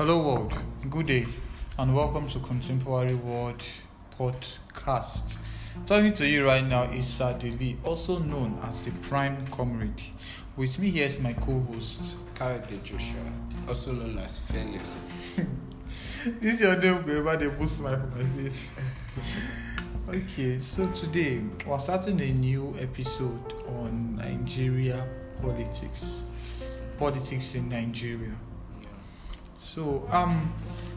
Hello, world. Good day, and welcome to Contemporary World Podcast. Talking to you right now is Sadili, also known as the Prime Comrade. With me here is my co-host. Kayode Joshua, also known as Fearless. this is your name, wherever they put smile on my face. okay, so today we're starting a new episode on Nigeria politics, politics in Nigeria. So, um,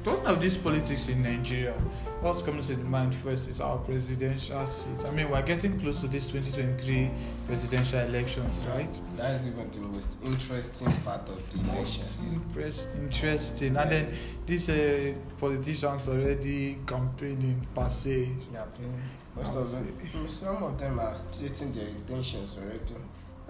talking of this politics in Nigeria, what comes to mind first is our presidential seats. I mean, we're getting close to this 2023 presidential elections, right? That is even the most interesting part of the elections. Interest, interesting. And then these uh, politicians already campaigning per se. Yeah, most of them, some of them are stating their intentions already.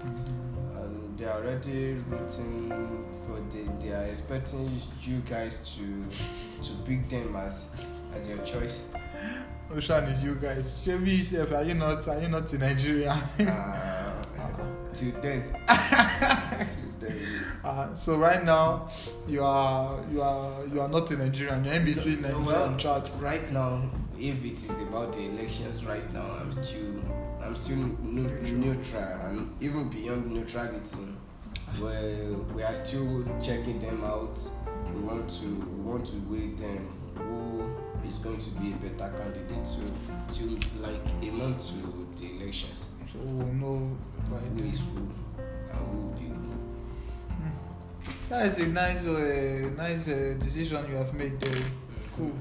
And they are already rooting for the. They are expecting you guys to to pick them as as your choice. Ocean is you guys. Me yourself. Are you not? Are you not in Nigeria? uh, till then. till then. Uh, so right now, you are you are you are not in Nigeria. You're in between Nigeria well, and Chad. Right now, if it is about the elections, right now I'm still I'm still neutral, neutral and even beyond neutrality, where we are still checking them out. We want to we want to weigh them who is going to be a better candidate so till like a month to the elections. So we know who is who and who will be who. That is a nice uh, nice uh, decision you have made there. Cool.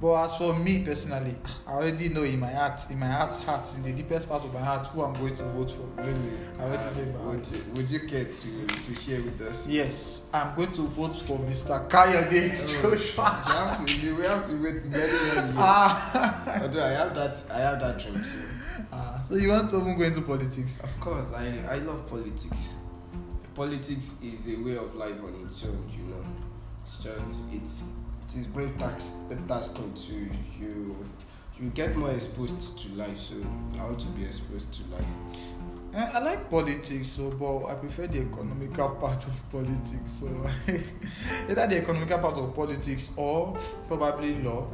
But as for me personally, I already know in my heart, in my heart's heart, in the deepest part of my heart, who I'm going to vote for. Really? I already uh, know would, you, would you care to, to share with us? Yes, I'm going to vote for Mr. Kayode oh, Joshua. You have to, we have to wait many more years. Ah. Although I have that, I have that dream too. Ah, so you want to even go into politics? Of course, I, I love politics. Politics is a way of life on its own, you know. It's just it's it is brain tax tasking to you you get more exposed to life so i want to be exposed to life eh, I like politics, so but I prefer the economical part of politics. So either the economical part of politics or probably law.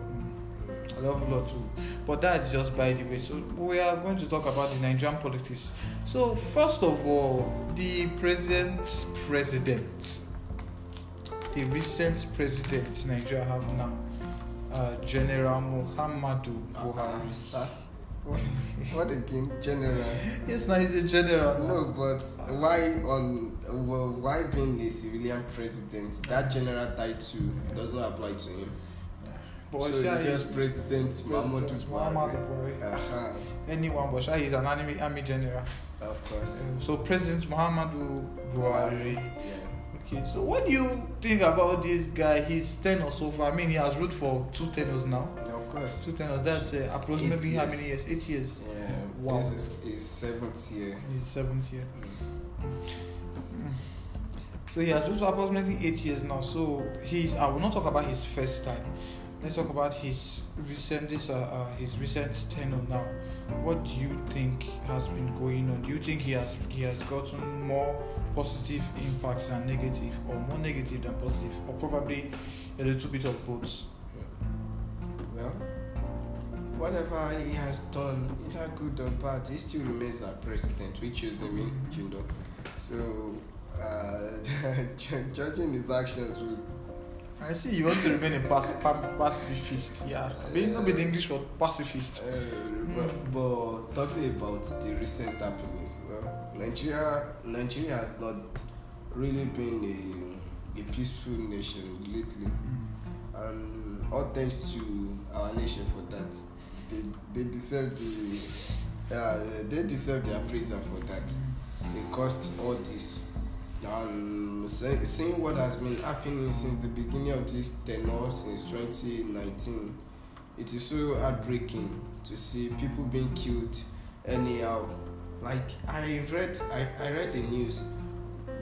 I love law too, but that's just by the way. So we are going to talk about the Nigerian politics. So first of all, the present president the recent president Nigeria have now, uh, General Muhammadu Buhari. Uh, sir, what again, General? yes, now he's a general. No, but why on well, why being a civilian president? That general title does not apply to him. But so he's just President Muhammadu Buhari. Uh-huh. Anyone, but he's an army, army general. Of course. Um, so President Muhammadu Buhari. Yeah Okay, so what do you think about this guy? He's tenure so far. I mean, he has ruled for two tenors now. Yeah, of course. Two tenors. That's uh, approximately how many years? Eight years. Yeah. Wow. This is his seventh year. His seventh year. Mm. So he has ruled for approximately eight years now. So he's. I will not talk about his first time. Let's talk about his recent this uh, uh, his recent tenure now. What do you think has been going on? Do you think he has he has gotten more positive impacts than negative, or more negative than positive, or probably a little bit of both? Well, whatever he has done, either good or bad, he still remains our president. We choose him in Jindo. So, uh, judging his actions I see you want to remain a pac- pacifist. Yeah, being not be the English word pacifist. Uh, but, but talking about the recent happenings, well, Nigeria, Nigeria has not really been a, a peaceful nation lately, mm. and all thanks to our nation for that. They they deserve the uh, they deserve the appraisal for that. They caused all this um, seeing what has been happening since the beginning of this tenure since 2019 it is so heartbreaking to see people being killed anyhow like i read i, I read the news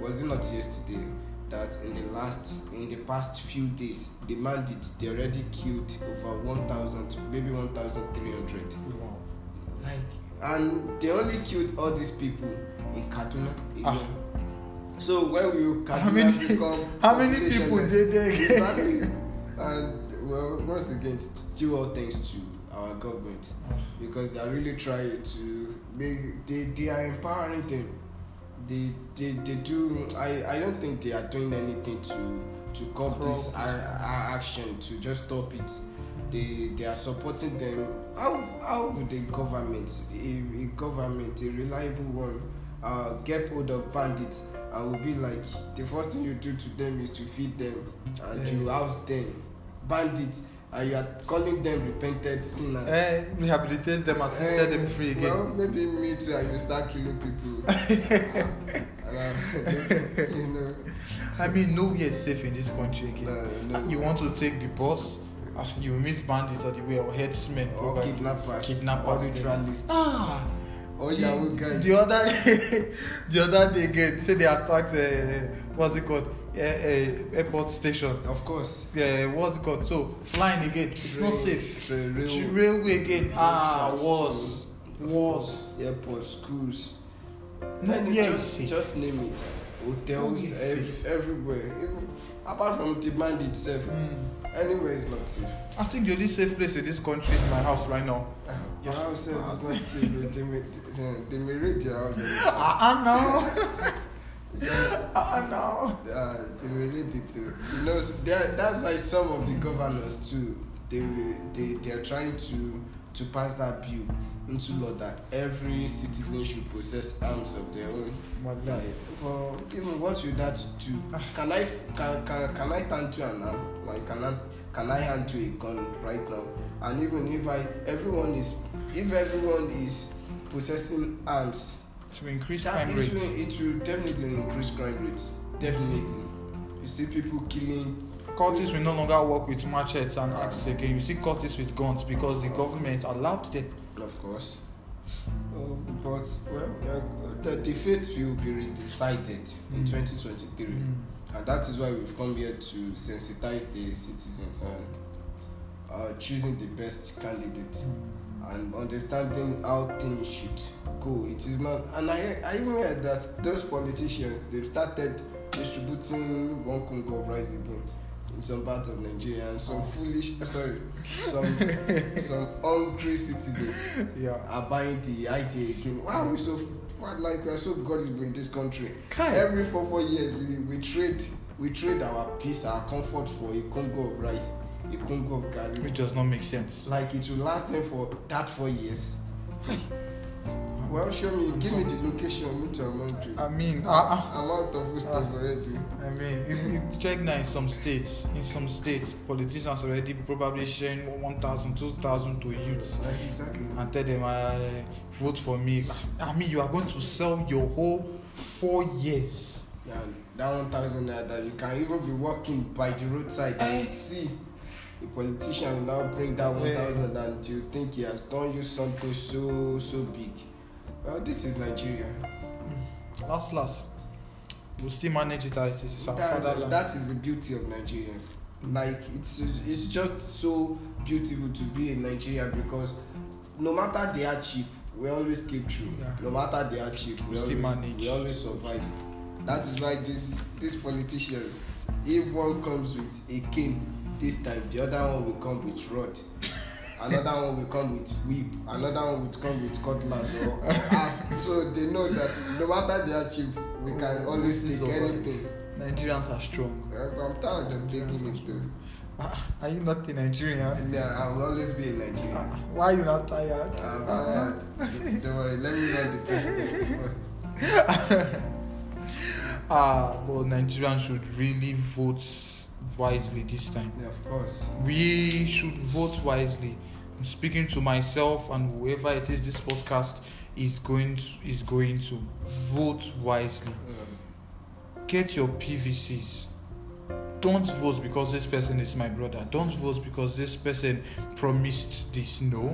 was it not yesterday that in the last in the past few days the bandits they already killed over 1000 maybe 1300 wow. like and they only killed all these people in kaduna alone. Ah. So when we how many, become how many people did they exactly. and well, once again, still all thanks to our government because they are really trying to make they they are empowering them. They they they do. I I don't think they are doing anything to to curb this a- a- action to just stop it. They they are supporting them. How how would the government, a, a government, a reliable one, uh, get hold of bandits and will be like the first thing you do to them is to feed them and you Yeah. house them, bandits, and you are calling them repented sinners. Eh, rehabilitate them and still set them free again. Well, maybe me too. I will start killing people. and I, you know, I mean, nowhere is safe in this country again. no, no. You want to take the bus, ah, you meet bandits on the way or headsmen. or probably. kidnappers, Kidnappers, or yeah. ritualists, Ah! or the, guys. the other the other day again, say they attacked, uh, what's it called? Uh, airport station. of course. Yeah, what's it called? So, flying again, it's not safe. train, rail- Railway again, ah, too. was. airports, schools. No, yeah, just, just name it. Hotels, No, ev- everywhere. Even apart from the band itself, Mm. anywhere is not safe. I think the only safe place in this country is my house right now. Your house is not safe. They may, they, they may raid your house. Ah, no. Ah, no. Uh, they will read it too. You know, that's why some of the governors too, they they they are trying to to pass that bill into law that every citizen should possess arms of their own. Like, but even what should that do? Can I can can, can I turn to an arm? Like can I can I hand to a gun right now? And even if I everyone is if everyone is possessing arms To increase crime it rate. will, it will definitely increase crime rates. Definitely. You see people killing. Cultists will no longer work with machetes and axes again. You see cultists with guns because the government allowed them. Of course. Oh, but well, yeah, the, the fate will be decided in Mm. 2023, and that is why we've come here to sensitize the citizens and uh, choosing the best candidate and understanding how things should go. It is not, and I, I even heard that those politicians they've started distributing one congo of rice again in some parts of Nigeria, and some foolish, uh, sorry, some some hungry citizens Yeah. are buying the idea again. Why are we so like we are so gullible in this country? Kai. Every four four years we, we trade we trade our peace, our comfort for a congo of rice, a congo of garri. Which does not make sense. Like it will last them for that four years. Well, show me, give me the location, me to I'm hungry. I mean, ah, I'm out of stuff Ah. already. I mean, if you check now in some states, in some states, politicians already probably sharing 1,000, 2,000 to youths Like exactly. and tell them, uh, vote for me. I mean, you are going to sell your whole four years. Yeah, that one thousand naira that you can even be walking by the roadside and Eh. see a politician will now bring that one thousand and you think he has done you something so so big. Well, this is Nigeria. Last, last. We'll still manage it as it is our That, that, fatherland. that is the beauty of Nigerians. Like it's it's just so beautiful to be in Nigeria because no matter they are cheap, we always keep true. Yeah. No matter they are cheap, we Still always, manage. we always survive. That is why this this politician, if one comes with a cane this time, the other one will come with rod. Another one will come with whip. Another one will come with cutlass or, or axe. So they know that no matter they are cheap, we can always take anything. Nigerians are strong. Uh, I'm tired of taking it though. Ah, Are you not a Nigerian? Yeah, I will always be in Nigeria. Ah, Why are you not tired? I'm tired. Don't worry, let me run the presidency first. Ah, but Nigerians should really vote wisely this time. Yeah, of course. We should vote wisely. I'm speaking to myself and whoever it is this podcast is going to, is going to vote wisely. Get your PVCs. Don't vote because this person is my brother. Don't vote because this person promised this. No.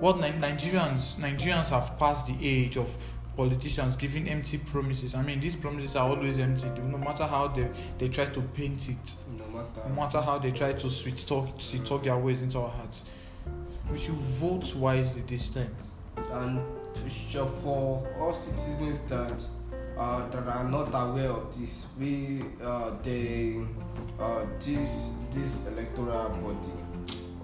What Nigerians Nigerians have passed the age of politicians giving empty promises. I mean, these promises are always empty. No matter how they, they try to paint it, No matter. no matter how they try to sweet talk, sweet talk their ways into our hearts. We should vote wisely this time. and for all citizens that uh, that are not aware of this, we uh, they uh, this this electoral body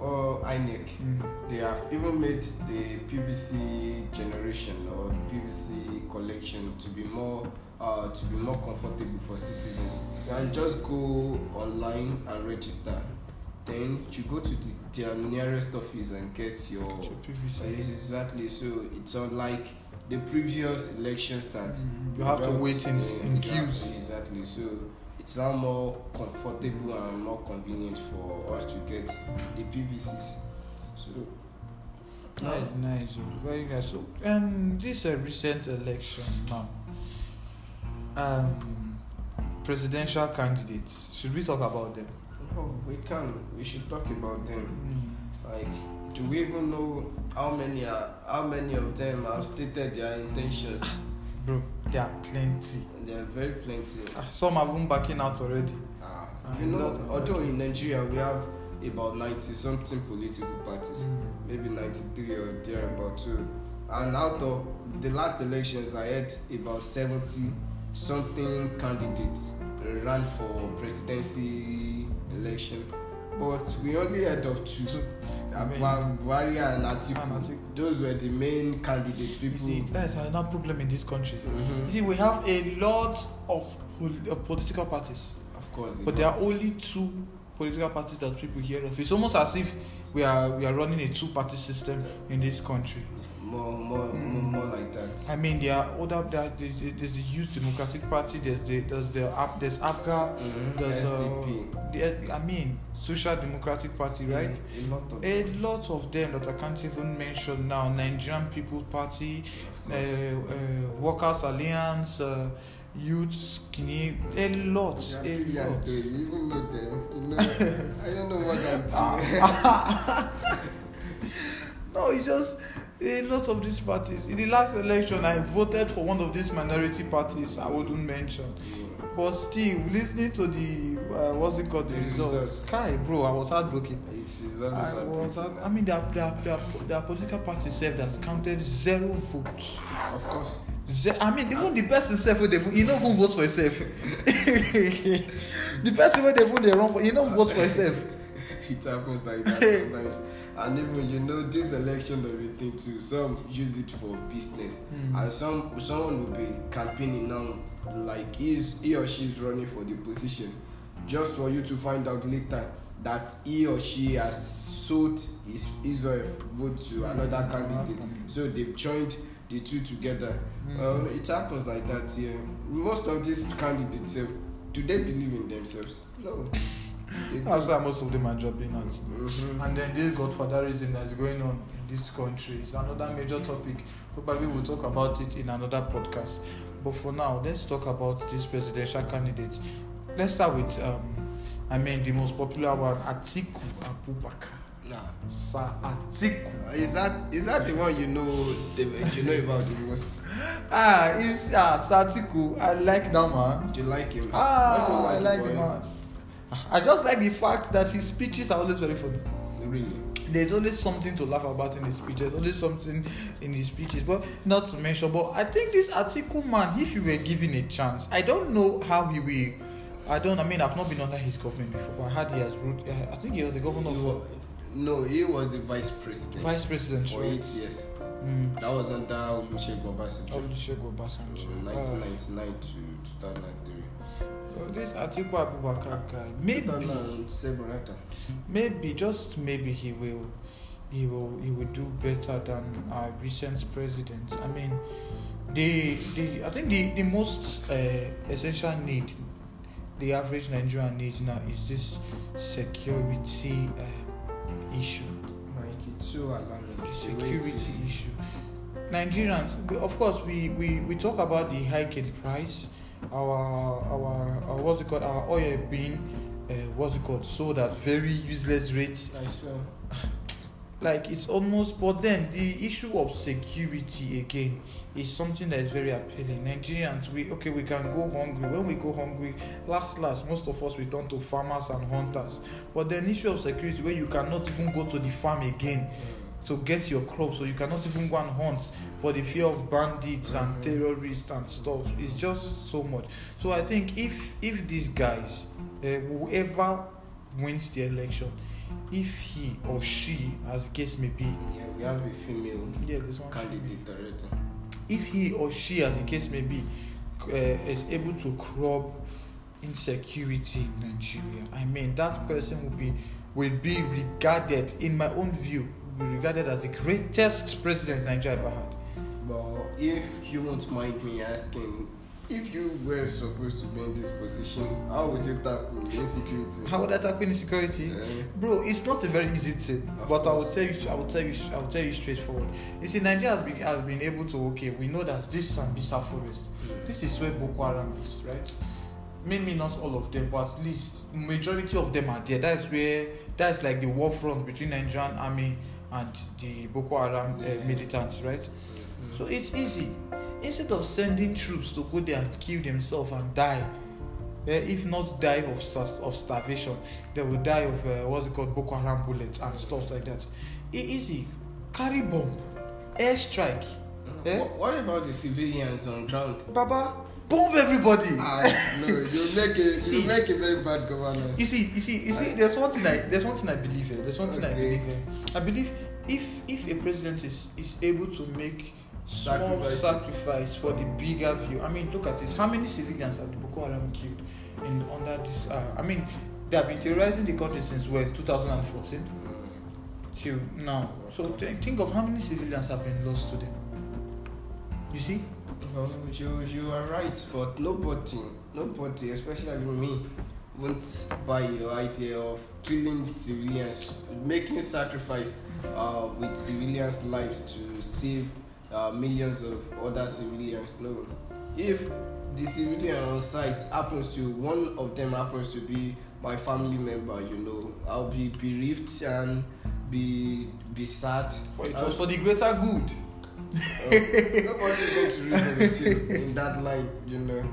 or INEC, Mm. they have even made the PVC generation or PVC collection to be more uh, to be more comfortable for citizens. You can just go online and register. Then you go to the, their nearest office and get your PVC. Uh, exactly. So it's unlike the previous elections that Mm, you have to wait in, uh, in queues. Exactly. So it's now more comfortable and more convenient for us to get the PVCs. So Nice, nice, oh, very nice. So, um, this uh, recent election now, um, presidential candidates. Should we talk about them? no, we can. We should talk about them. Like, do we even know how many are how many of them have stated their intentions? Bro, there are plenty. There are very plenty. Ah, Some are even backing out already. Ah, Ah, you know, although in Nigeria we have about 90 something political parties, maybe 93 or thereabout too. And out of the last elections, I had about 70 something candidates ran for presidency election. But we only heard of two. So, I mean- Buhari and Atiku. And Atiku. Those were the main candidates. You People. see, that is another problem in this country. Mhm. You see, we have a lot of, of political parties, Of course. but there are only two political parties that people hear of. It's almost as if we are we are running a two-party system in this country. More, more, Mm. more, more like that. I mean, there are other there, there's, there's the Youth Democratic Party. There's the there's the there's APGA. Mhm. There's SDP. uh, I mean, Social Democratic Party, right? A lot of A them. lot of them that I can't even mention now. Nigerian People Party, uh, uh, Workers Alliance, uh, Youth Skinny. A lot, Yeah, a lot. You even know them. You know, I don't know what I'm doing. No, it's just a lot of these parties. In the last election, I voted for one of these minority parties. I wouldn't mention. But still, listening to the uh, what's it called, the, The results, results. Sky, bro, I was heartbroken. It's, it's I was, I mean, their, their, their, their political party self that's counted zero votes. Of course. Ze- I mean, even the person self, vote, he no even vote for himself. the person wey dey vote dey run for, he no vote for himself. It happens like that sometimes. And even you know this election of a thing too. Some use it for business, Hmm. and some someone will be campaigning now, like he's he or she is running for the position, just for you to find out later that he or she has sold his his or her vote to another candidate. So they've joined the two together. Hmm. Well, it happens like that here. Most of these candidates, eh, do they believe in themselves? No. Why most of them are dropping out. Mhm. And then this godfatherism that's going on in this country is another major topic. Probably we'll talk about it in another podcast. But for now, let's talk about these presidential candidates. Let's start with, um, I mean, the most popular one, Atiku Abubakar. Nah. Sir Atiku. Is that is that the one you know the, you know about the most? Ah, he's ah, Sir Atiku. I like that man. Do you like him? Ah, I like man. I just like the fact that his speeches are always very funny. Really? there's always something to laugh about in his speeches always something in his speeches but not to mention but i think this article man if you were given a chance i don't know how he will i don't i mean i've not been under his government before but i heard he has ruled uh, i think he was the governor He no, he was the vice president vice president for right? eight years. mm. That was under Olusegun Obasanjo. Olusegun Obasanjo. From Uh, 1999 to 2003. Well, this Atiku Abubakar guy, maybe, 2007 rather. maybe, just maybe he will, he will, he will do better than our recent president. I mean, the, the, I think the, the most uh, essential need, the average Nigerian needs now is this security uh, issue. Like it's so alarming. the the way it security is. issue. Nigerians, we, of course, we, we, we talk about the hike in price. Our our, our what's it called? Our oil being uh, what's it called? Sold at very useless rates. I swear. Like it's almost. But then the issue of security again is something that is very appealing. Nigerians, we okay, we can go hungry. When we go hungry, last last, most of us we turn to farmers and hunters. But then issue of security where you cannot even go to the farm again to get your crops, so you cannot even go and hunt for the fear of bandits and Mhm. terrorists and stuff. It's just so much. So I think if if these guys, uh, whoever wins the election, if he or she, as the case may be, Yeah, we have a female yeah, this one candidate already. if he or she, as the case may be, uh, is able to curb insecurity in Nigeria, I mean that person will be will be regarded, in my own view, be regarded as the greatest president Nigeria ever had. But if you won't mind me asking, if you were supposed to be in this position, how would you tackle insecurity? How would I tackle insecurity? Eh, Bro, it's not a very easy thing, but I will course. tell you, I will tell you, I will tell you straightforward. You see, Nigeria has been, has been able to okay. We know that this Sambisa forest, this is where Boko Haram is, right? Maybe not all of them, but at least majority of them are there. That's where that's like the war front between Nigerian army and the Boko Haram uh, militants, right? mm, So it's easy. Instead of sending troops to go there and kill themselves and die, eh, if not die of of starvation, they will die of uh, what's it called Boko Haram bullets and stuff like that. E- easy. Carry bomb, airstrike. Eh? What, what about the civilians on ground? Baba, bomb everybody. Ah, no, you make a See. you make a very bad governance. You see, you see, you see. There's one thing I there's one thing I believe in. There's one thing I believe in. I believe if if a president is is able to make small Sacrifice. sacrifice for the bigger view. I mean, look at this. How many civilians have the Boko Haram killed in under this? Uh, I mean, they have been terrorizing the country since when 2014 till now. So th- think of how many civilians have been lost to them. You see? Well, you you are right, but nobody, nobody, especially me, won't buy your idea of killing civilians, making sacrifice uh, with civilians' lives to save uh, millions of other civilians. No, if the civilian on site happens to one of them happens to be my family member, you know, I'll be bereaved and be be sad. But it was for the greater good. Nobody's going to reason with you in that line, you know.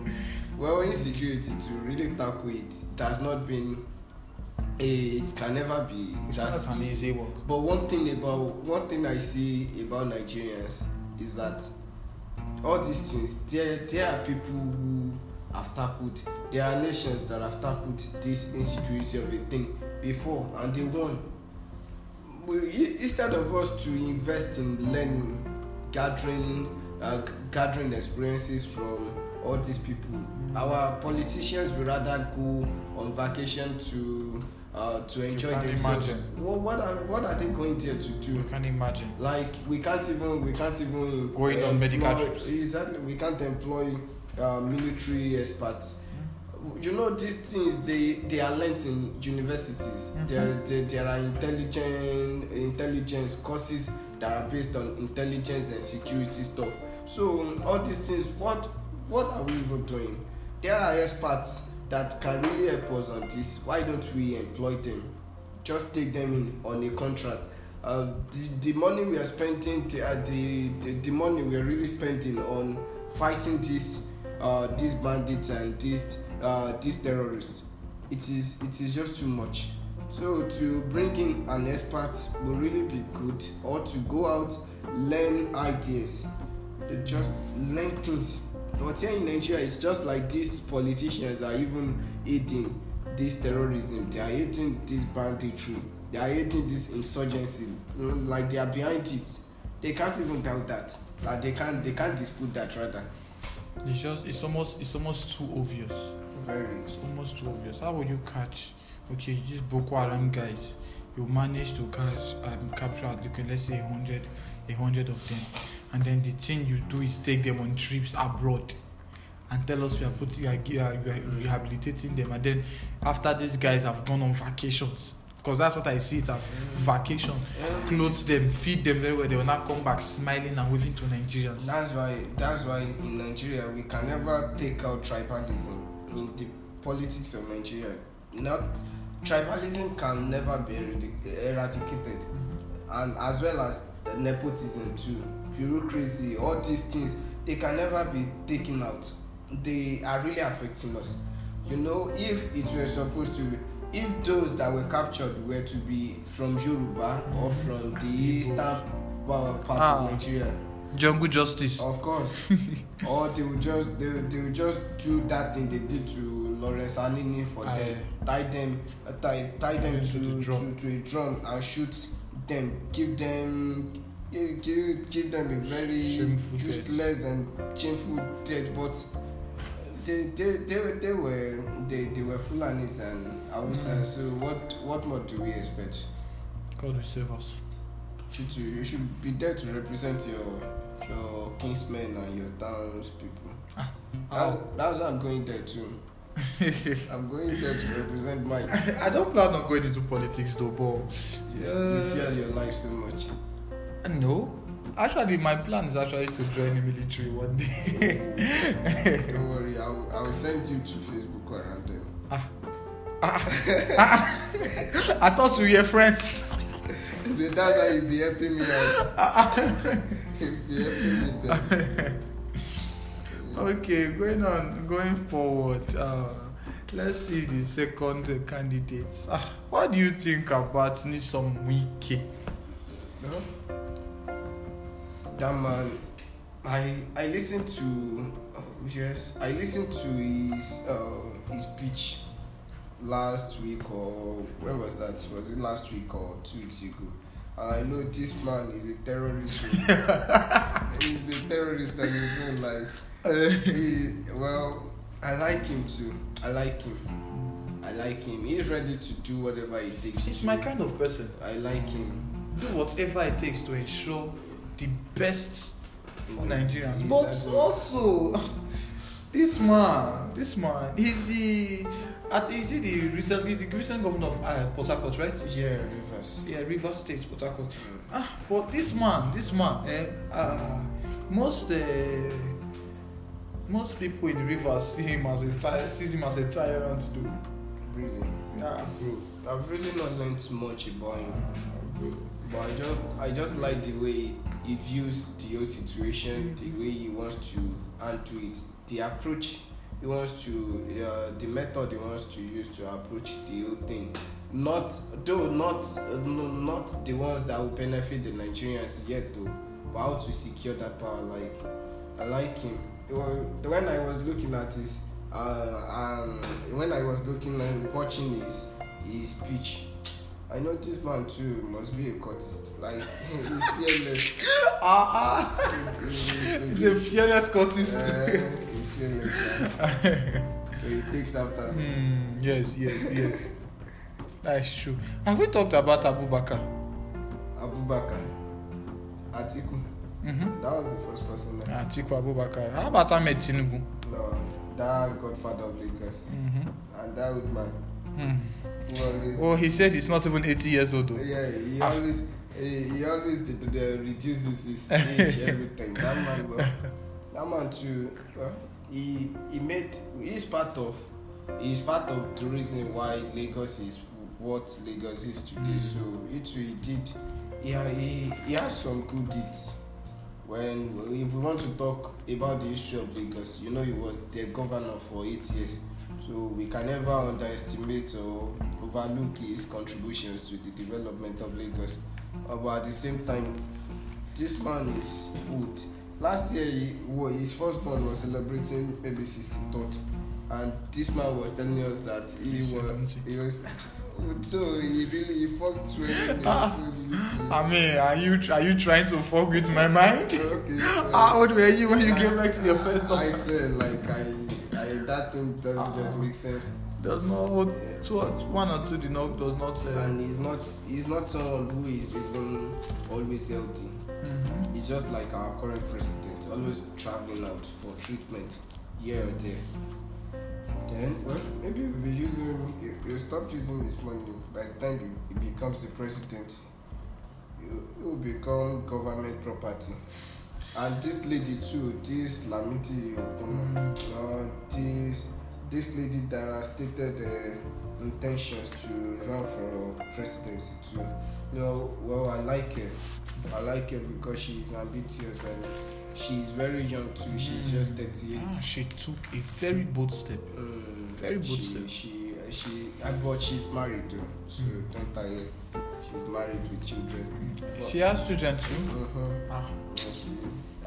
Well, insecurity to really tackle it, it has not been. It can never be that not an easy. work. But one thing about one thing I see about Nigerians is that all these things there there are people who have tackled there are nations that have tackled this insecurity of a thing before and they won. We, instead of us to invest in learning, gathering uh, gathering experiences from all these people, our politicians would rather go on vacation to uh, to enjoy themselves. imagine. What, what are what are they going there to do? You can imagine. like we can't even we can't even Going on medical trips. exactly we can't employ uh, military experts you know these things they they are learnt in universities Mhm. there, there there are intelligent intelligence courses that are based on intelligence and security stuff. So um, all these things what what are we even doing? There are experts that can really help us on this. Why don't we employ them? Just take them in on a contract. Uh, the the money we are spending the, uh, the, the the money we are really spending on fighting these uh, these bandits and these uh, these terrorists it is it is just too much so to bring in an expert will really be good. Or to go out learn ideas. They just learn things. But here in nigeria it's just like these politicians are even aiding this terrorism. They are aiding this banditry. They are aiding this insurgency. Like they are behind it. They can't even doubt that. Like they can't they can't dispute that rather. It's just it's almost it's almost too obvious. very. It's almost too obvious. How would you catch okay these Boko Haram guys? You manage to catch um, capture okay, let's say a hundred a hundred of them, and then the thing you do is take them on trips abroad. And tell us we are putting, we are, we are we are rehabilitating them, and then after these guys have gone on vacations, because that's what I see it as vacation. Clothe them, feed them very well. They will not come back smiling and waving to Nigerians. That's why that's why in Nigeria we can never take out tribalism in the politics of Nigeria. Not tribalism can never be eradi- eradicated, and as well as nepotism too, bureaucracy, all these things they can never be taken out. They are really affecting us. You know, if it were supposed to, if those that were captured were to be from Yoruba or from the eastern part Ah. of Nigeria, Jungle justice. of course, or they would just they, they would just do that thing they did to Lawrence Anini for Aye. them, tie them, uh, tie, tie them to, the to, to a drum and shoot them, give them. Give, give, give them a very Shameful death. useless and shameful death, but they they they, were- they were they, they were Fulanis and Hausa. Mm. So what what more do we expect? God will save us. You you should be there to represent your your kinsmen and your townspeople. That's, I'll- that's why I'm going there too. I'm going there to represent mine. I don't plan on going into politics though, but You fear your life so much. no. Actually, my plan is actually to join the military one day. Don't worry, I will, I will send you to Facebook around them. I thought we were friends. That's how you'll be helping me out. you'll be helping me okay, going on, going forward. Uh, let's see the second uh, candidates. Ah, what do you think about Nisom Wike? No? That man, I I listened to oh, yes, I listened to his uh, his speech last week or when was that? Was it last week or two weeks ago? And I know this man is a terrorist. He's a terrorist and his own life. He, well, I like him too. I like him. I like him. He's ready to do whatever it takes. He's my kind of person. I like him. Do whatever it takes to ensure the best for mm. Nigerians. But also, this man, this man, he's the. At, is he the recent, he's the recent governor of uh, Port Harcourt, right? Yeah, Rivers. Yeah, Rivers State, Port Harcourt. Mm. Ah, but this man, this man, eh, uh, most uh, most people in the river see him as a ty- sees him as a tyrant, though. Really, Yeah, bro. I've really not learned much about him, bro. but I just I just like the way he views the whole situation, the way he wants to handle it, the approach he wants to, uh, the method he wants to use to approach the whole thing. Not though not uh, no, not the ones that will benefit the Nigerians yet though, but how to secure that power. Like I like him. Was, when I was looking at his, uh, um, when I was looking and watching his his speech, I know this man too must be a courtist. Like he's fearless. Ah, ah. He's, he's, he's a fearless cultist. uh, he's fearless. so he takes after. Hmm, yes, yes, yes. That's true. Have we talked about Abubakar? Abubakar, Atiku. Mm-hmm. That was the first person. That, Atiku Abubakar. How about Ahmed Tinubu? no, that Godfather of Lagos Mm-hmm. and that old man Mm. who always. Oh, he says he's not even 80 years old. Though. Yeah, he Ah. always he, he always did the reduces his age everything. That man, well, that man too. Well, he he made he's part of he's part of the reason why Lagos is what Lagos is today. Mm. So it he did. He, ha- he he has some good deeds. When if we want to talk about the history of Lagos, you know he was the governor for eight years. So we can never underestimate or overlook his contributions to the development of Lagos. Uh, but at the same time, this man is good. Last year, he, wa- his firstborn was celebrating maybe 63rd, and this man was telling us that he He's was 70. he was. So he really he fucked he was Ah. so. I mean, are you are you trying to fuck with my mind? Okay, so How old were you when you came back to your first daughter I swear, like I, I that thing doesn't just make sense. Does not two, or- one or two did not does not say. And he's not, he's not someone who is even always healthy. Mhm. He's just like our current president, always traveling out for treatment here or there. Then, well, maybe we'll be using, if you stop using this money, by the time he becomes the president, it will become government property. And this lady too, this Lamidi Okunnu, uh, this this lady that has stated uh, intentions to run for presidency too. You know, well, I like her. I like her because she's ambitious and she's very young too. She's just 38. Ah, she took a very bold step. Mm, Very bold she, step. she she, uh, but she's married too, so Mm. don't tire. She's married with children. She has children too. Mm-hmm. Ah. She,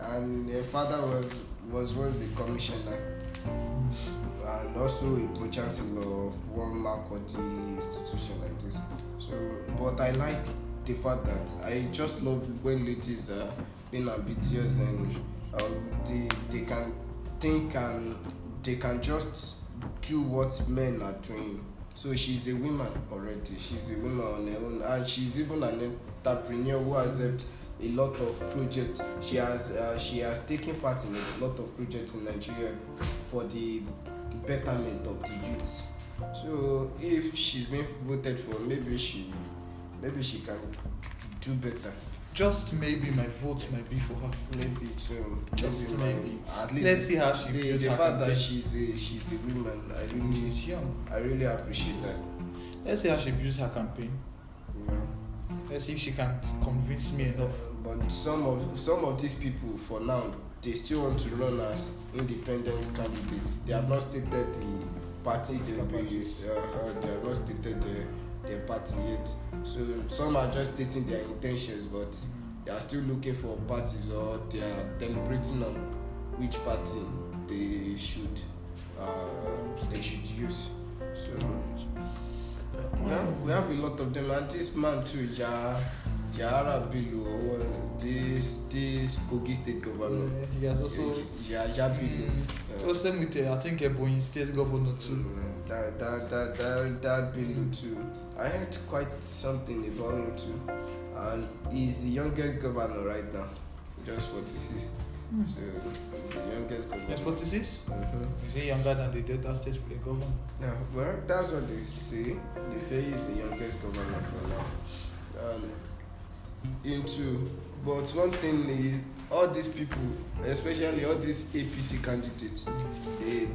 and her father was was once a commissioner and also a pro chancellor of one Makurdi institution like this. So, but I like the fact that I just love when ladies are being ambitious and uh, they they can think and they can just do what men are doing. So she's a woman already. She's a woman on her own, and she's even an entrepreneur who has helped a lot of projects. She has uh, she has taken part in a lot of projects in Nigeria for the betterment of the youth. So if she's been voted for, maybe she maybe she can do better. Just maybe my vote might be for her. Maybe too. Just maybe, maybe. At least Let's see how she the, the fact that she's a she's a woman, I really She's young. I really appreciate that. Let's see how she builds her campaign. Know. Let's see if she can convince me enough. But some of some of these people, for now, they still want to run as independent candidates. They have not stated the party they will be. Uh, they have not stated their, their party yet. So some are just stating their intentions, but they are still looking for parties or they are deliberating on which party they should uh, they should use. So we have, we have a lot of them, and this man too, Ja Jahara Bello, or this this Kogi State governor. he has also. Ja Ja Bello. Mm, so same with uh, I think Ebonyi State Governor too. Mm, That that that that that Bello too. I heard quite something about him too, and he's the youngest governor right now, just 46. Mm. So he's the youngest governor. He's 46. Mhm. Is he younger than the Delta State governor? Yeah, well, that's what they say. They say he's the youngest governor for now. And into, but one thing is, all these people, especially all these APC candidates, they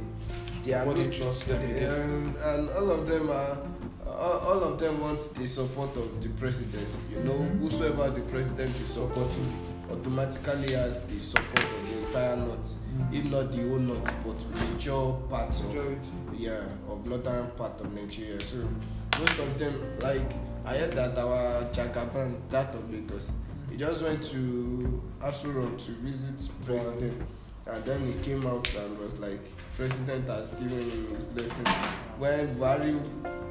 they are not trusts them they- again. and, and all of them are. All, all of them want the support of the president. You know, Mhm. whosoever the president is supporting automatically has the support of the entire north, if not the whole north, but major parts of Majority. yeah of northern part of nigeria. So most of them like i heard that our jagaban that of lagos he just went to aso rock to visit president. And then he came out and was like president has given him his blessing. When buhari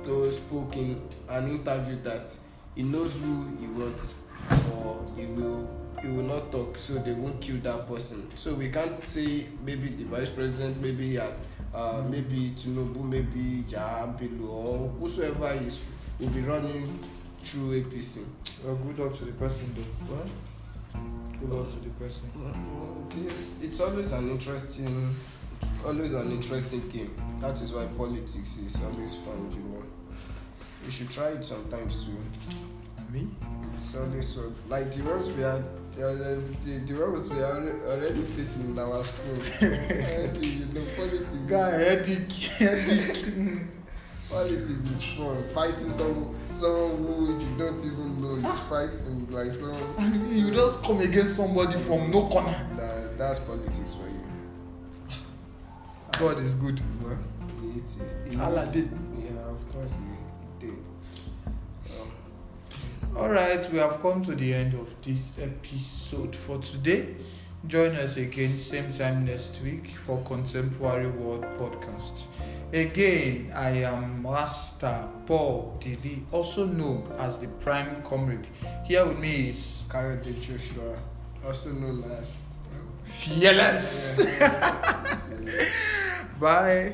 to spoke in an interview that he knows who he wants or he will he will not talk so they won't kill that person so we can't say maybe the vice president maybe uh, uh, maybe tinubu maybe jaha bello or whosoever is will be running through apc. Well, good luck to the person though. Well, Good luck to the person. it's always an interesting always an interesting game that is why politics is always fun you know you should try it sometimes too me? it's always fun like the ones we are yeah, the, the, the ones we are alre- already facing in our school already you know politics Guy, headache, headache. politics is fun fighting someone someone who you don't even know you fighting like someone you just come against somebody from no corner. that that's politics for you God is good. well it, it Allah is- did. yeah of course he, All right, we have come to the end of this episode for today. Join us again same time next week for Contemporary World Podcast. Again, I am Master Paul Dili, also known as the Prime Comrade. Here with me is Kayode Joshua also known as Fearless. Bye.